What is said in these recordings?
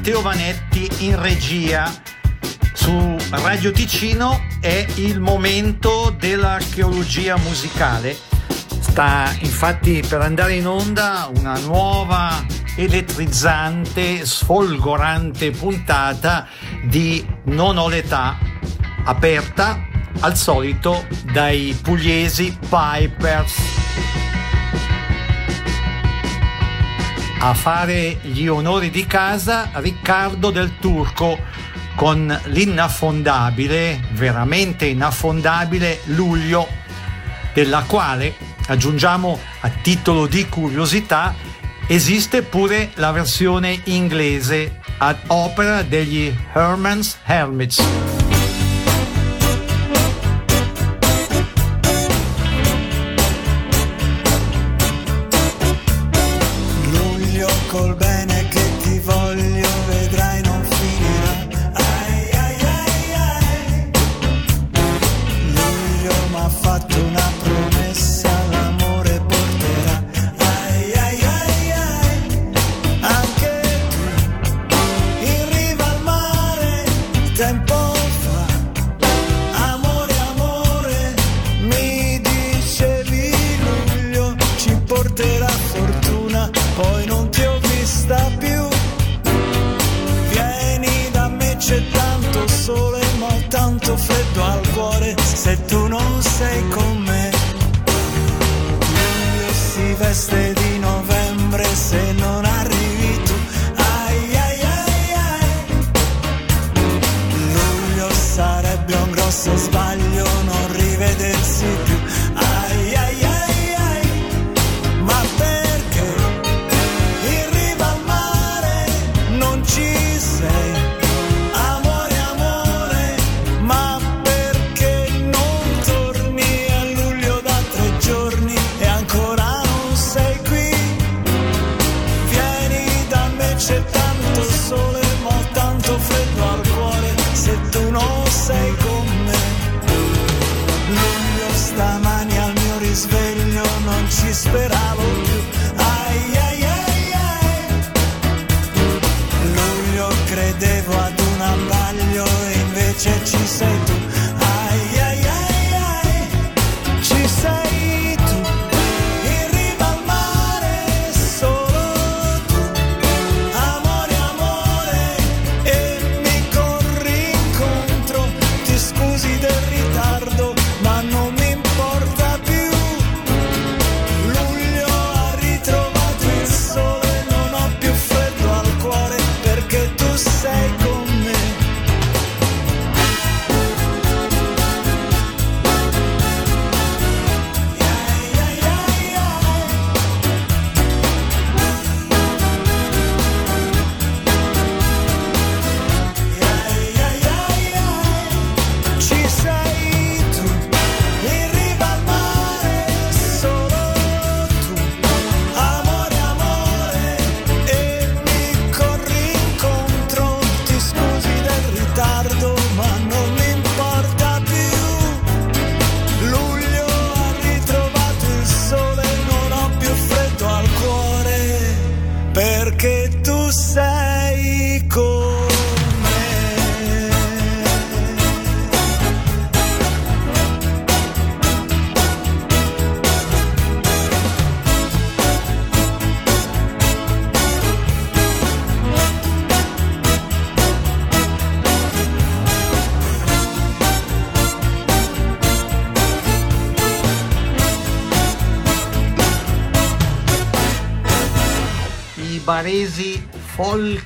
Matteo Vanetti in regia. Su Radio Ticino è il momento dell'archeologia musicale. Sta infatti per andare in onda una nuova elettrizzante, sfolgorante puntata di Non ho l'età, aperta al solito dai pugliesi Pipers. A fare gli onori di casa Riccardo del Turco con l'inaffondabile, veramente inaffondabile luglio, della quale, aggiungiamo a titolo di curiosità, esiste pure la versione inglese ad opera degli Herman's Hermits.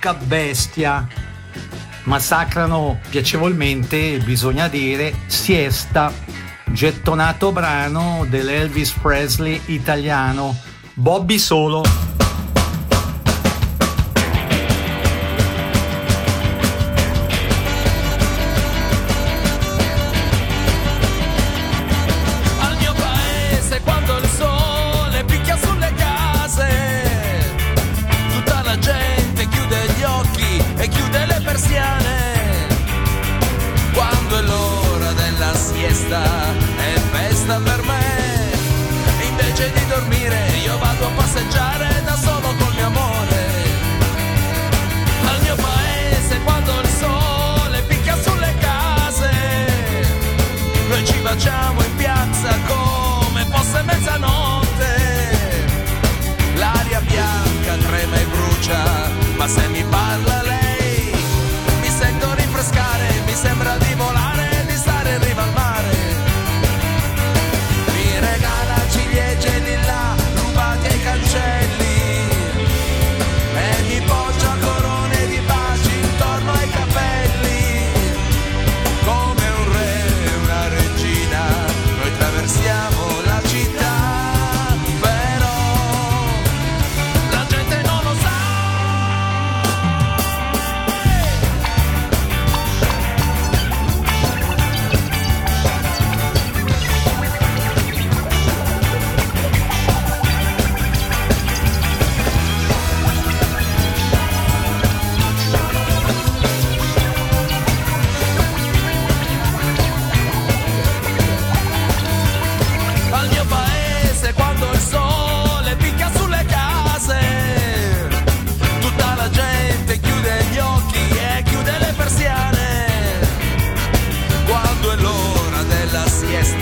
Folca bestia. Massacrano piacevolmente, bisogna dire, Siesta, gettonato brano dell'Elvis Presley italiano, Bobby Solo.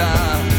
down.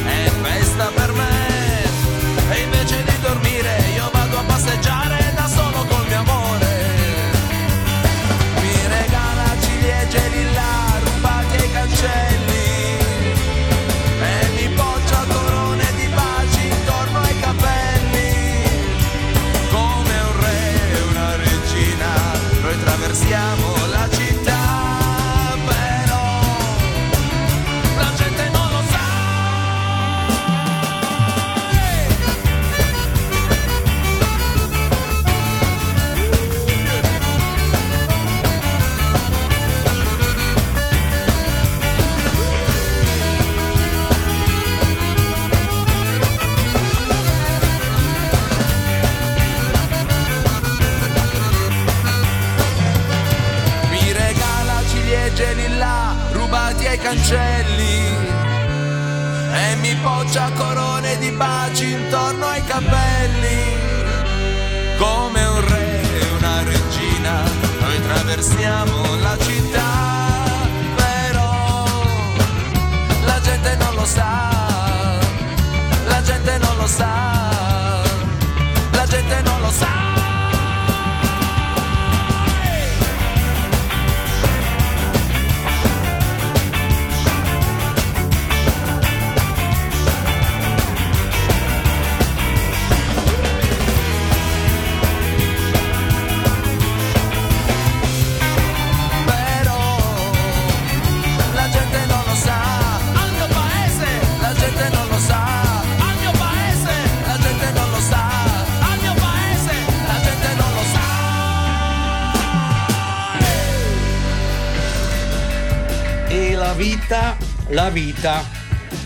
La vita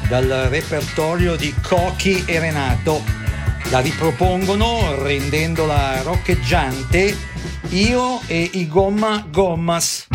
dal repertorio di Cochi e Renato. La ripropongono rendendola roccheggiante io e i Gomma Gommas.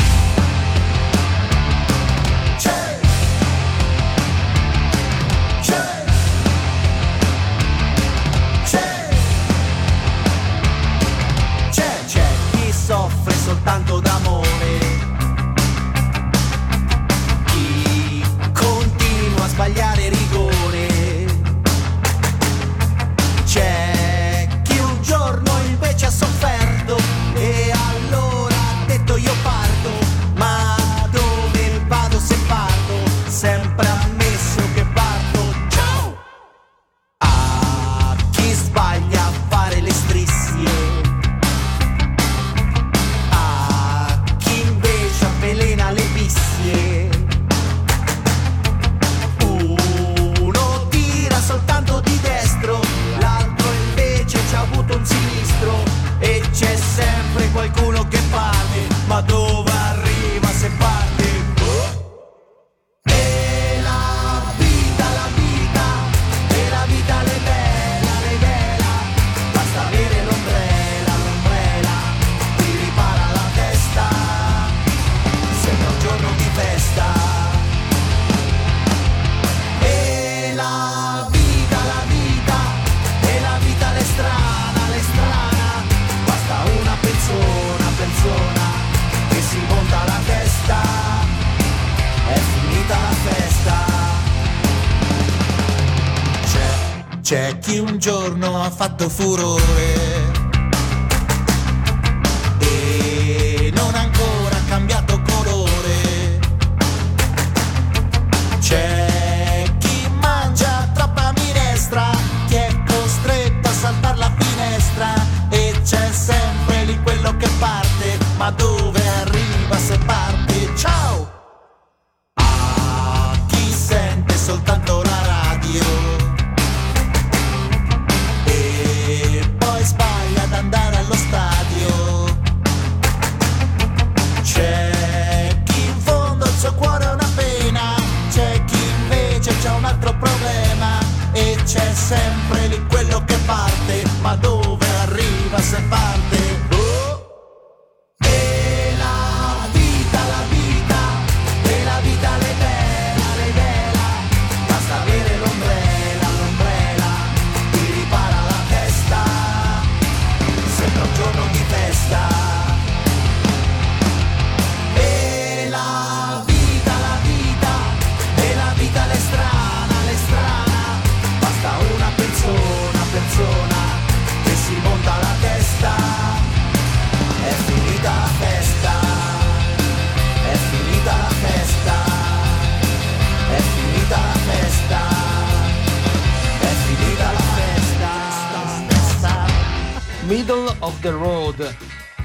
Fatto furore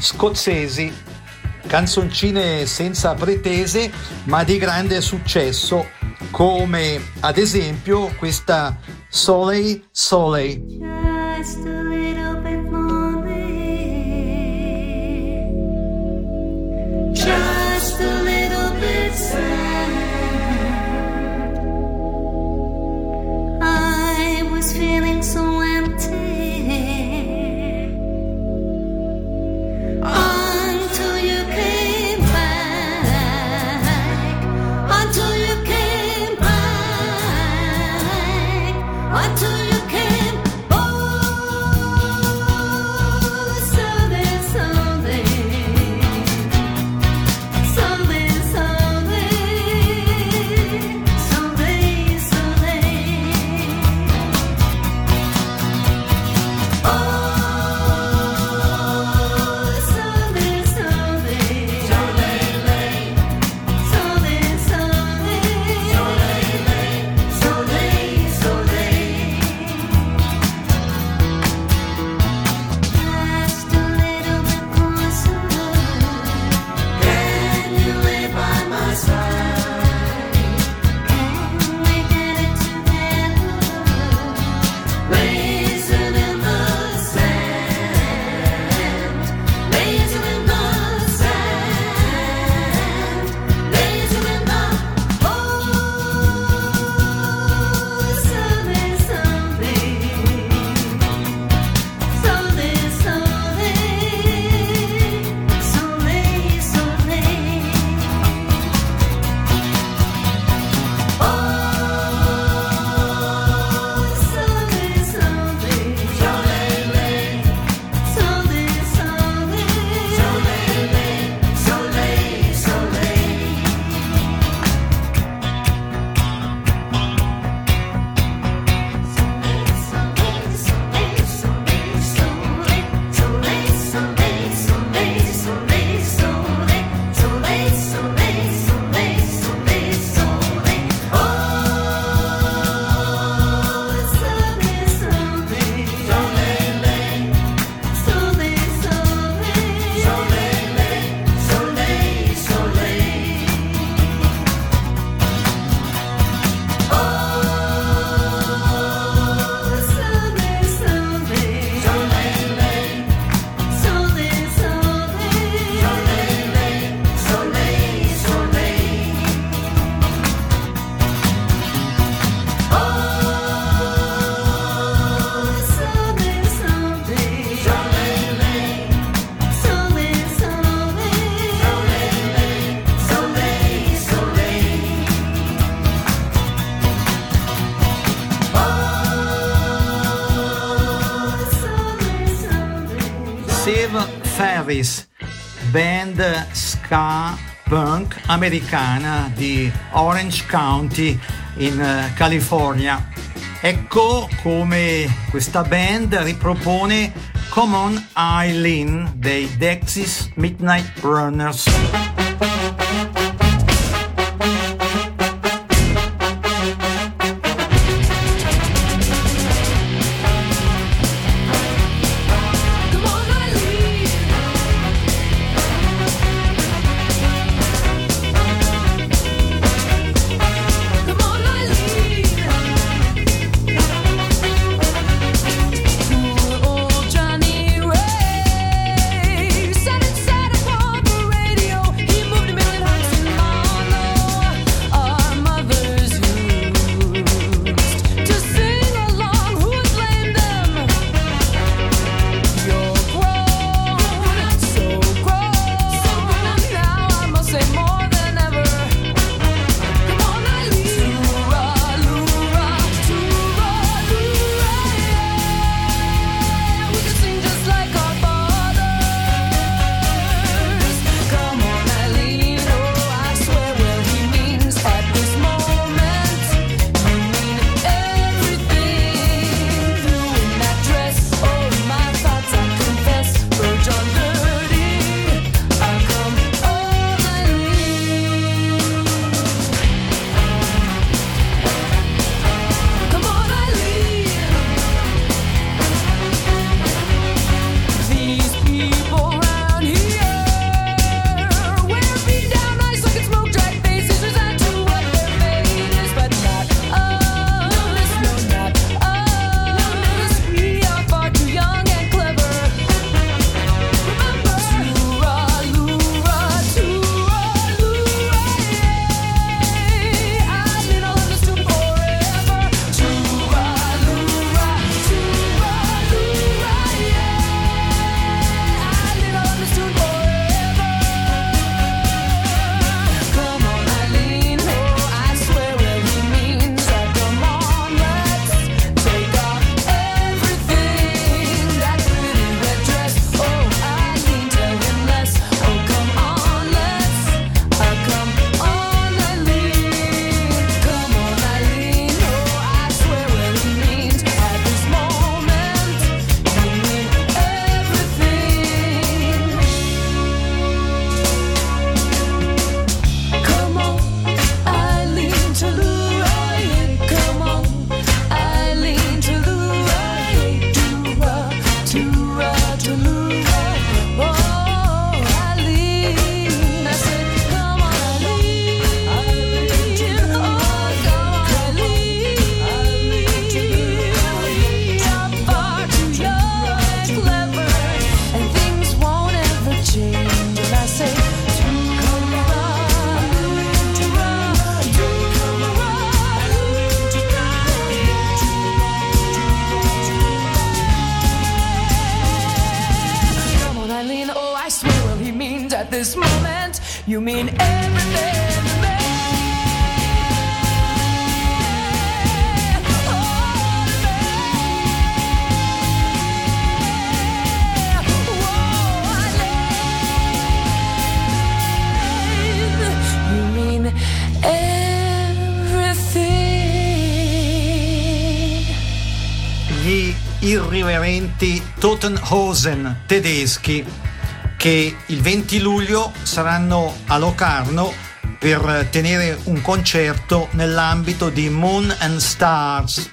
scozzesi, canzoncine senza pretese ma di grande successo come ad esempio questa Soleil Soleil. Travis, band ska punk americana di Orange County in uh, California. Ecco come questa band ripropone Common Eileen dei Dexys Midnight Runners. Totenhausen tedeschi che il 20 luglio saranno a Locarno per tenere un concerto nell'ambito di Moon and Stars.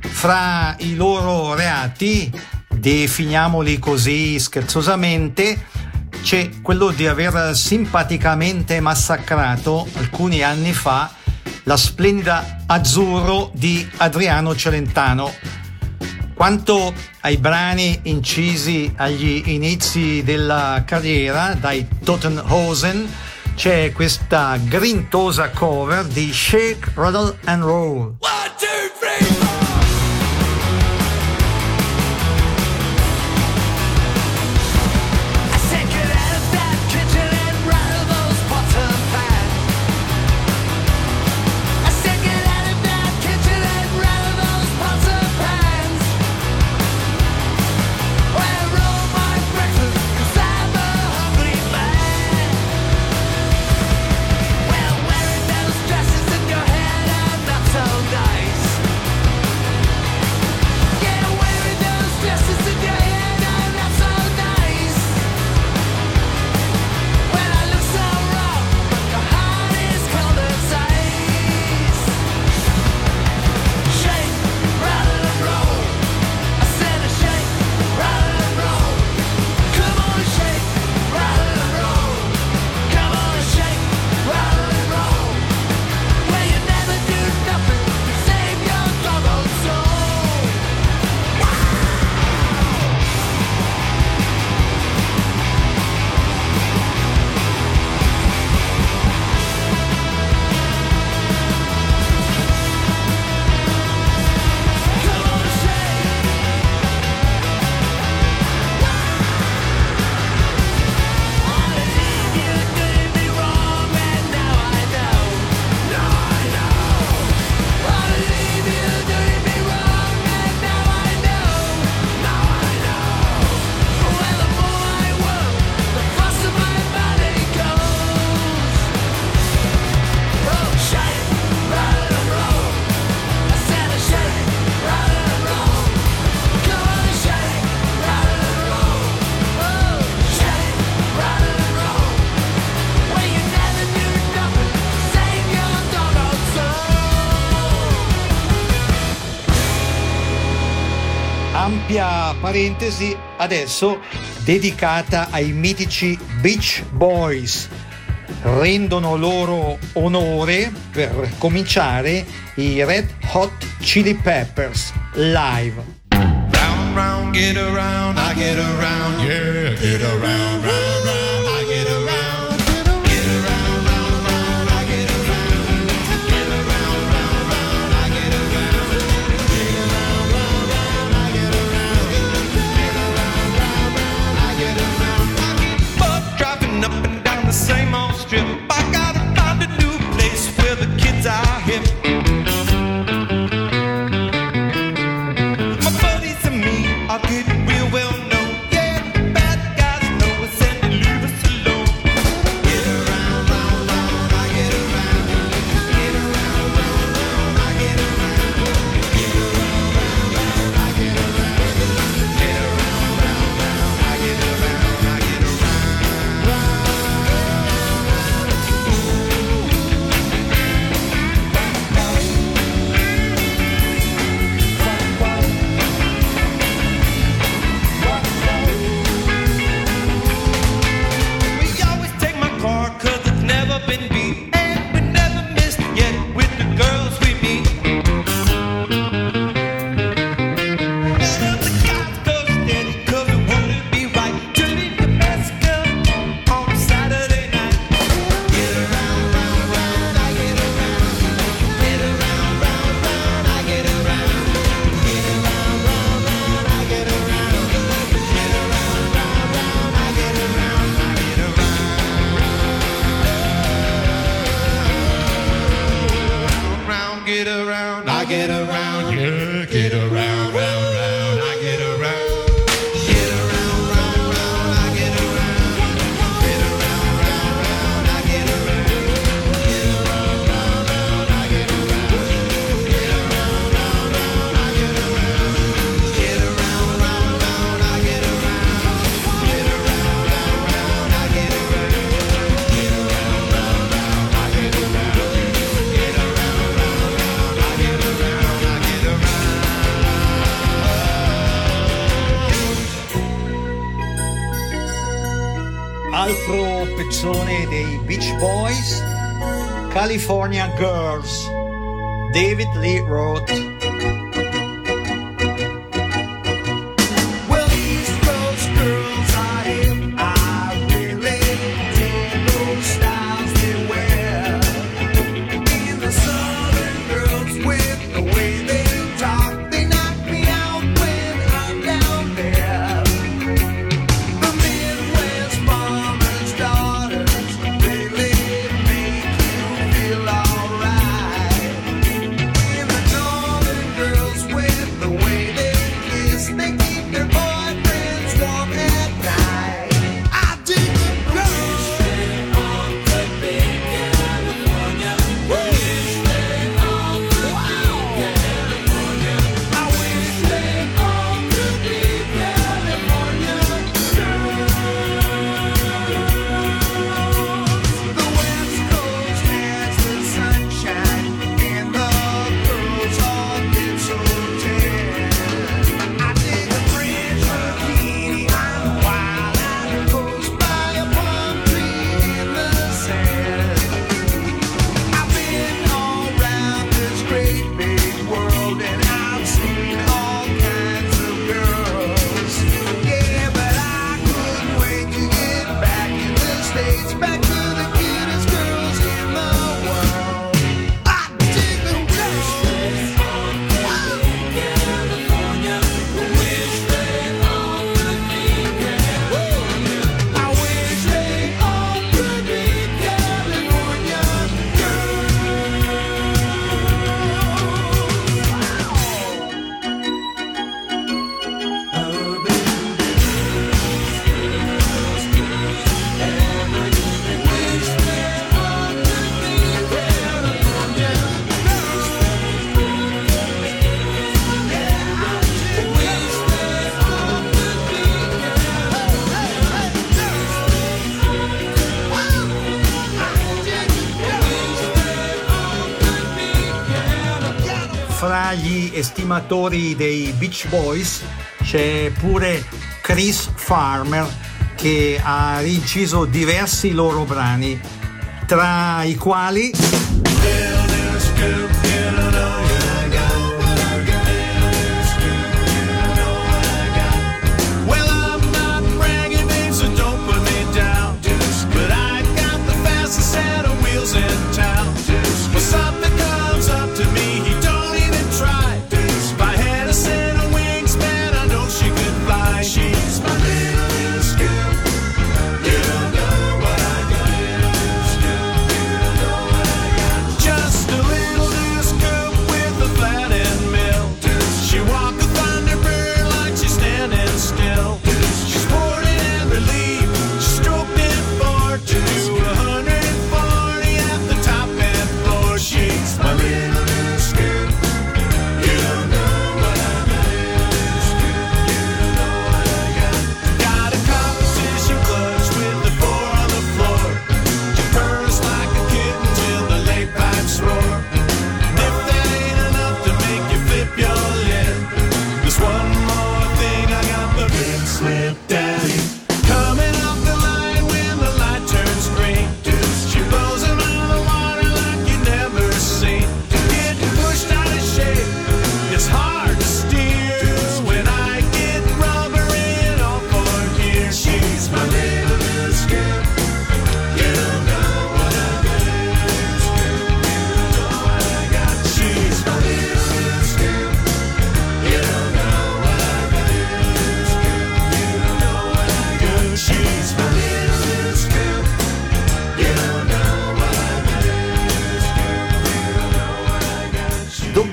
Fra i loro reati, definiamoli così scherzosamente, c'è quello di aver simpaticamente massacrato alcuni anni fa la splendida Azzurro di Adriano Celentano quanto ai brani incisi agli inizi della carriera dai Tottenhausen, c'è questa grintosa cover di Shake, Rattle and Roll. One, two, three, parentesi adesso dedicata ai mitici Beach Boys. Rendono loro onore per cominciare i Red Hot Chili Peppers live. Round, round, get around, I get around, yeah, get around, California Girls, David Lee wrote. fra gli estimatori dei Beach Boys c'è pure Chris Farmer che ha inciso diversi loro brani, tra i quali...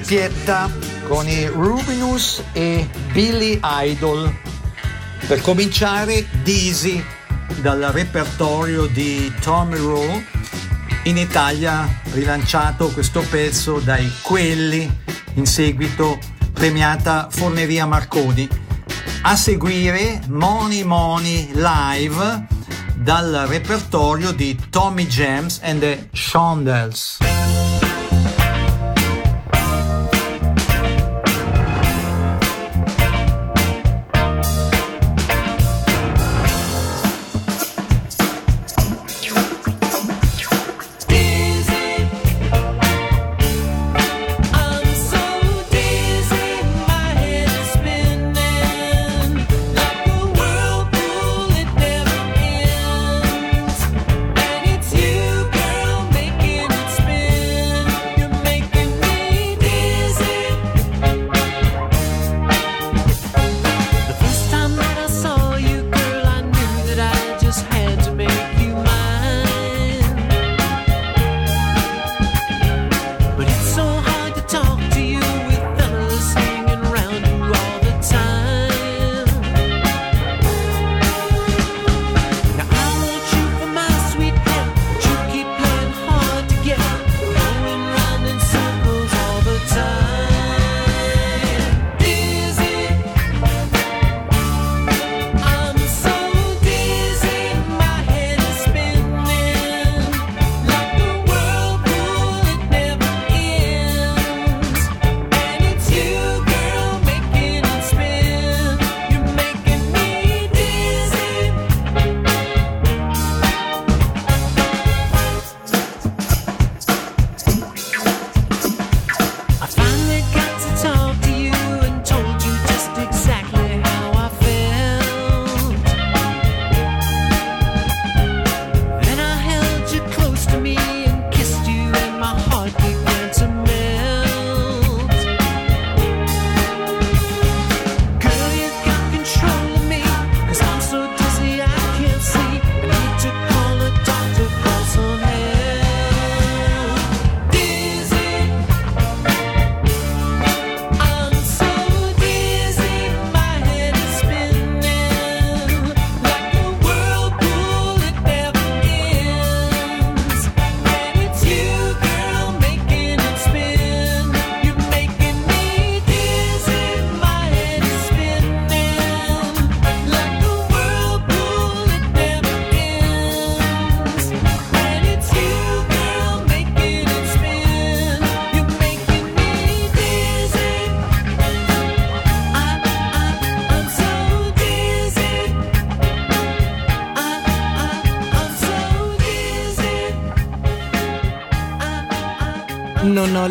doppietta con i Rubinus e Billy Idol. Per cominciare, Dizzy dal repertorio di Tommy Rowe. In Italia rilanciato questo pezzo dai Quelli, in seguito premiata Forneria Marconi. A seguire Money Money Live dal repertorio di Tommy James and the Shondells.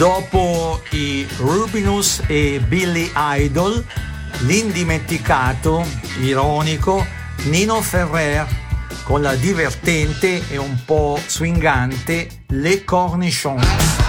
Dopo i Rubinus e Billy Idol, l'indimenticato, ironico, Nino Ferrer con la divertente e un po' swingante Le Cornichons.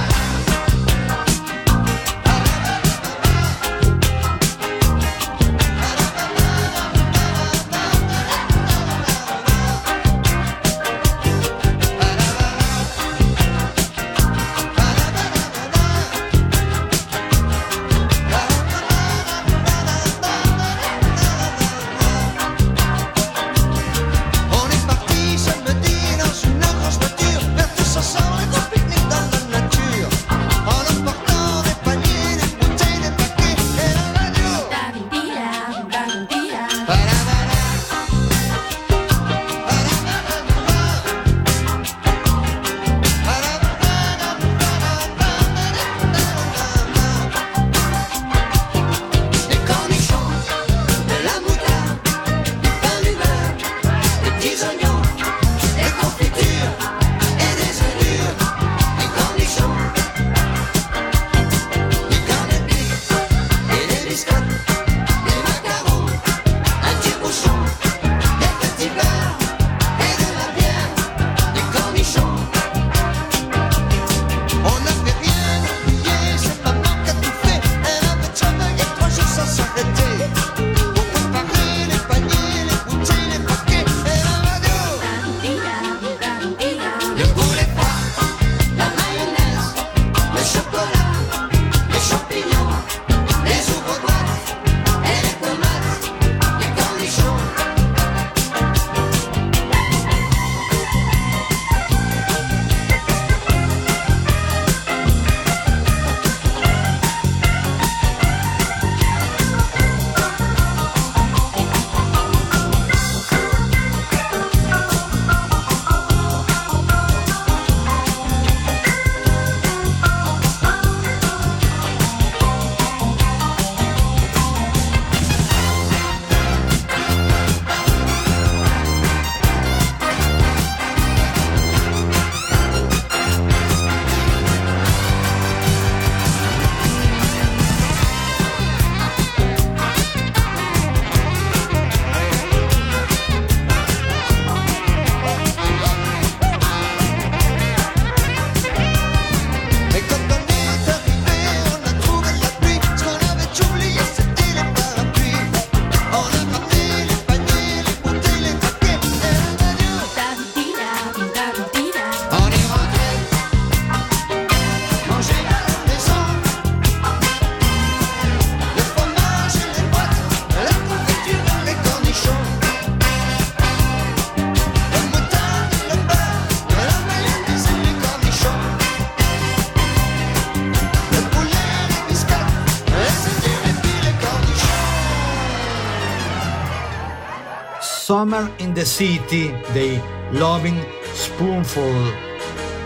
in the City dei Loving Spoonful,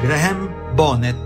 Graham Bonnet.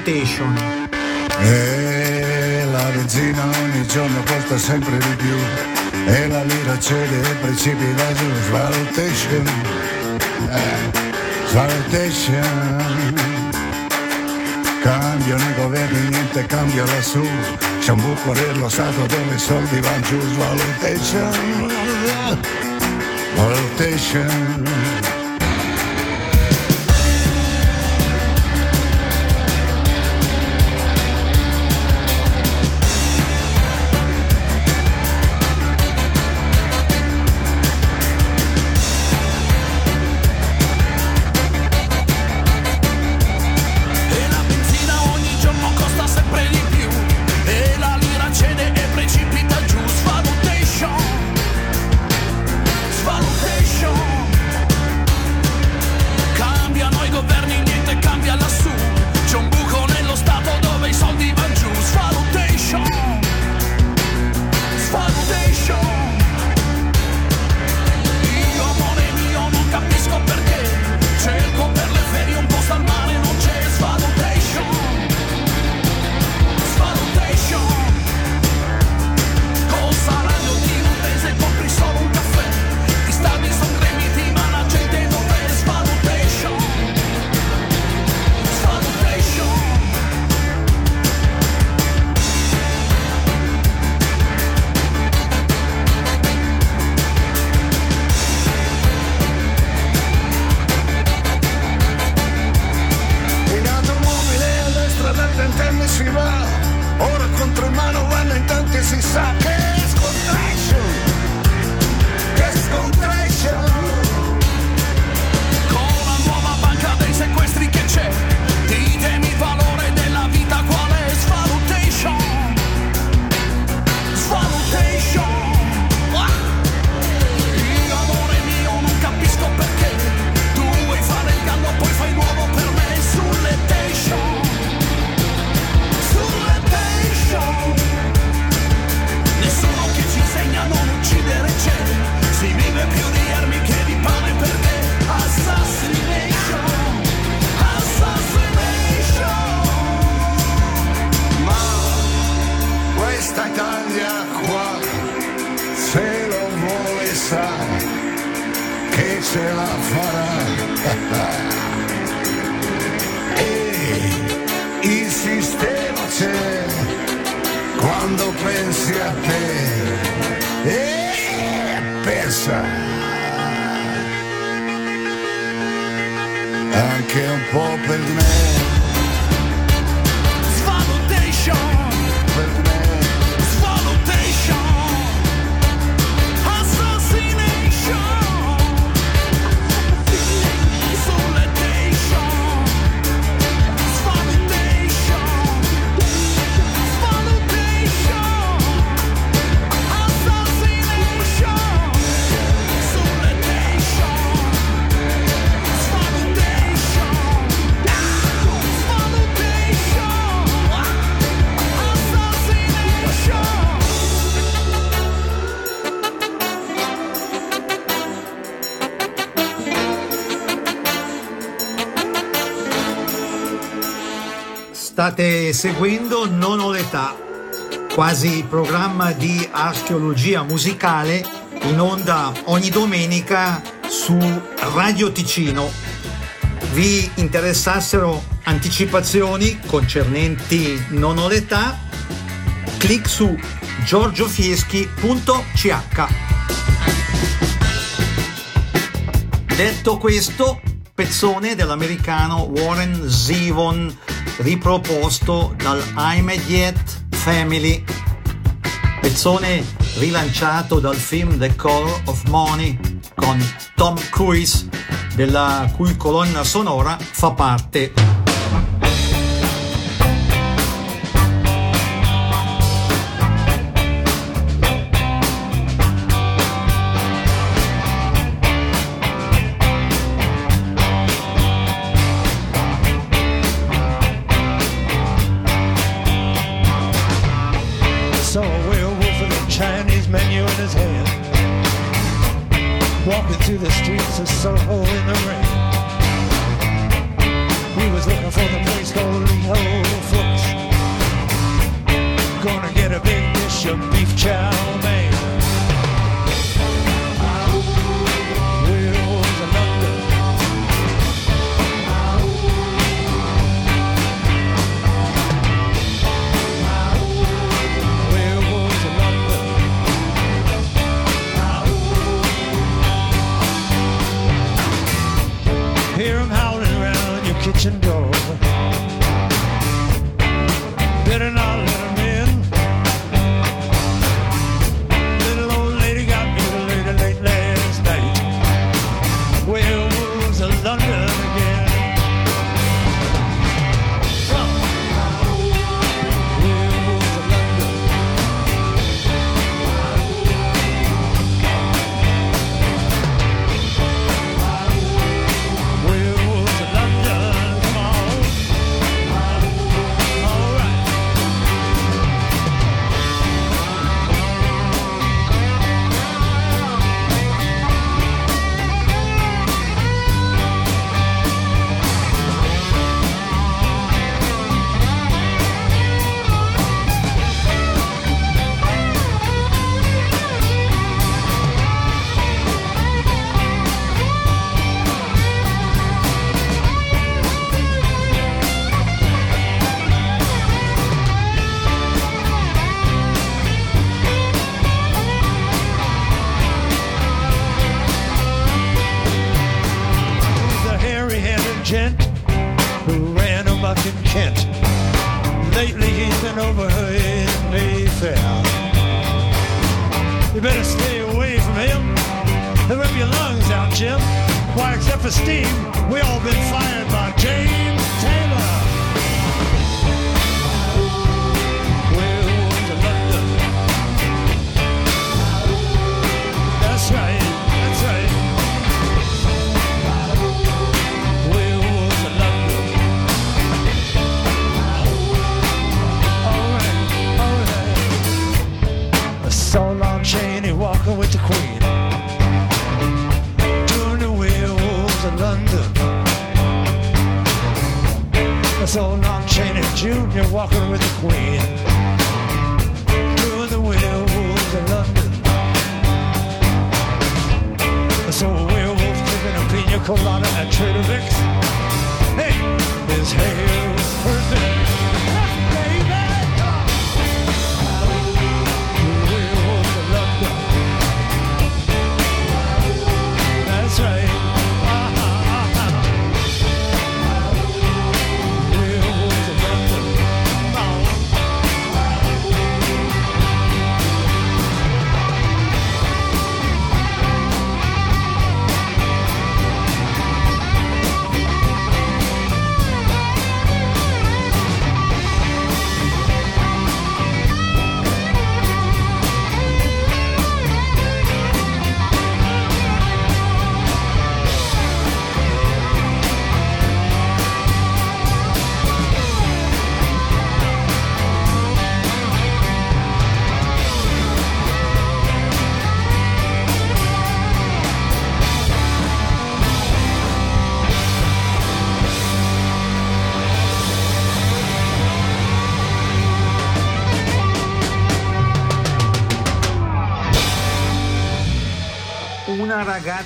Svalutation. E la benzina ogni giorno costa sempre di più e la lira cede e precipita su svalutation. Eh, svalutation. Cambiano i governi, niente cambia lassù. C'è un buco nello stato dove i soldi vanno giù. Svalutation. Svalutation. Ce la farà. e il sistema c'è quando pensi a te. E pensa. Anche un po' per me, State seguendo Non ho l'età, quasi programma di archeologia musicale in onda ogni domenica su Radio Ticino. Vi interessassero anticipazioni concernenti Non ho l'età? Clic su giorgiofieschi.ch. Detto questo, pezzone dell'americano Warren Zevon riproposto dal Immediate Family. Pezzone rilanciato dal film The Color of Money con Tom Cruise, della cui colonna sonora fa parte so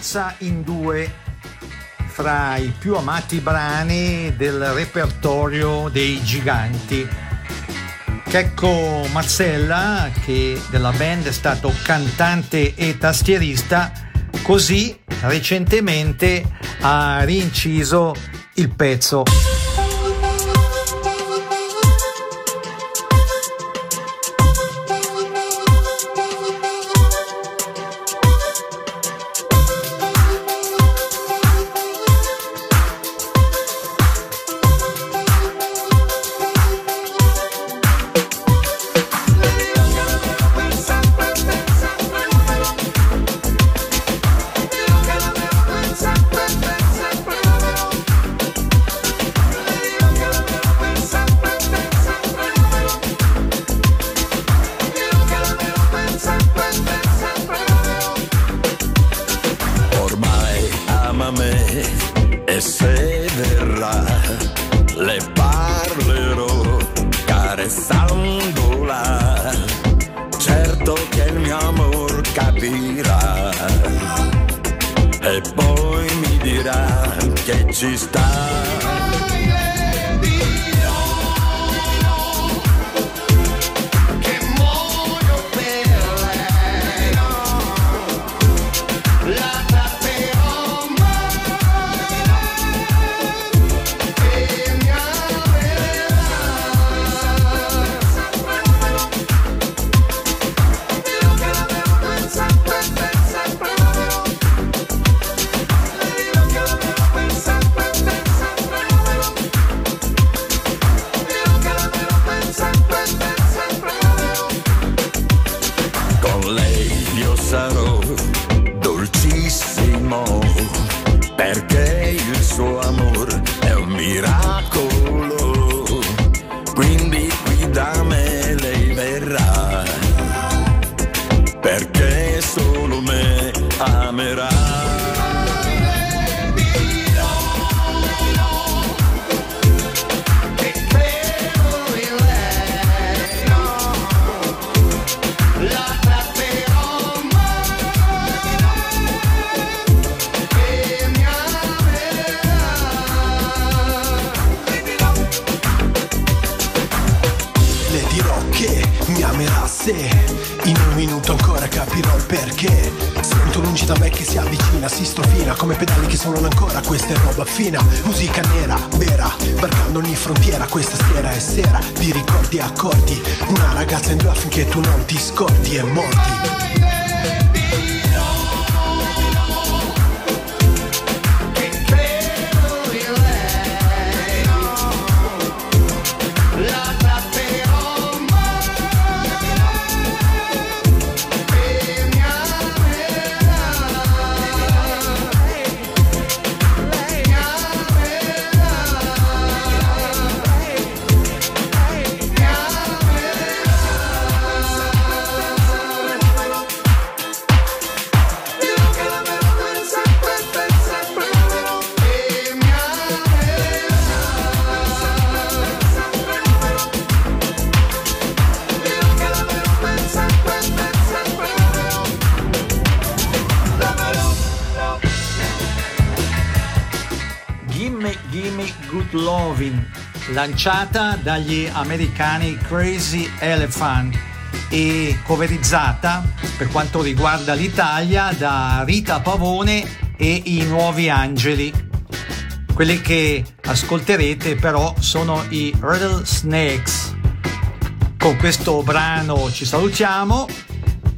spezza in due fra i più amati brani del repertorio dei giganti. Checco Mazzella, che della band è stato cantante e tastierista, così recentemente ha rinciso il pezzo. Carezzandola. Certo che il mio amor capirà e poi mi dirà che ci sta. Lanciata dagli americani Crazy Elephant e coverizzata per quanto riguarda l'Italia da Rita Pavone e i Nuovi Angeli. Quelli che ascolterete però sono i Rattlesnakes. Con questo brano ci salutiamo.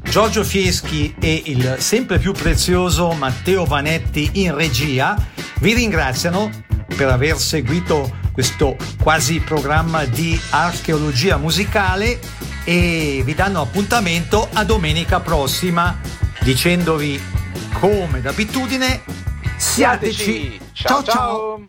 Giorgio Fieschi e il sempre più prezioso Matteo Vanetti in regia vi ringraziano per aver seguito questo quasi programma di archeologia musicale e vi danno appuntamento a domenica prossima dicendovi come d'abitudine. Siateci. Ciao. ciao.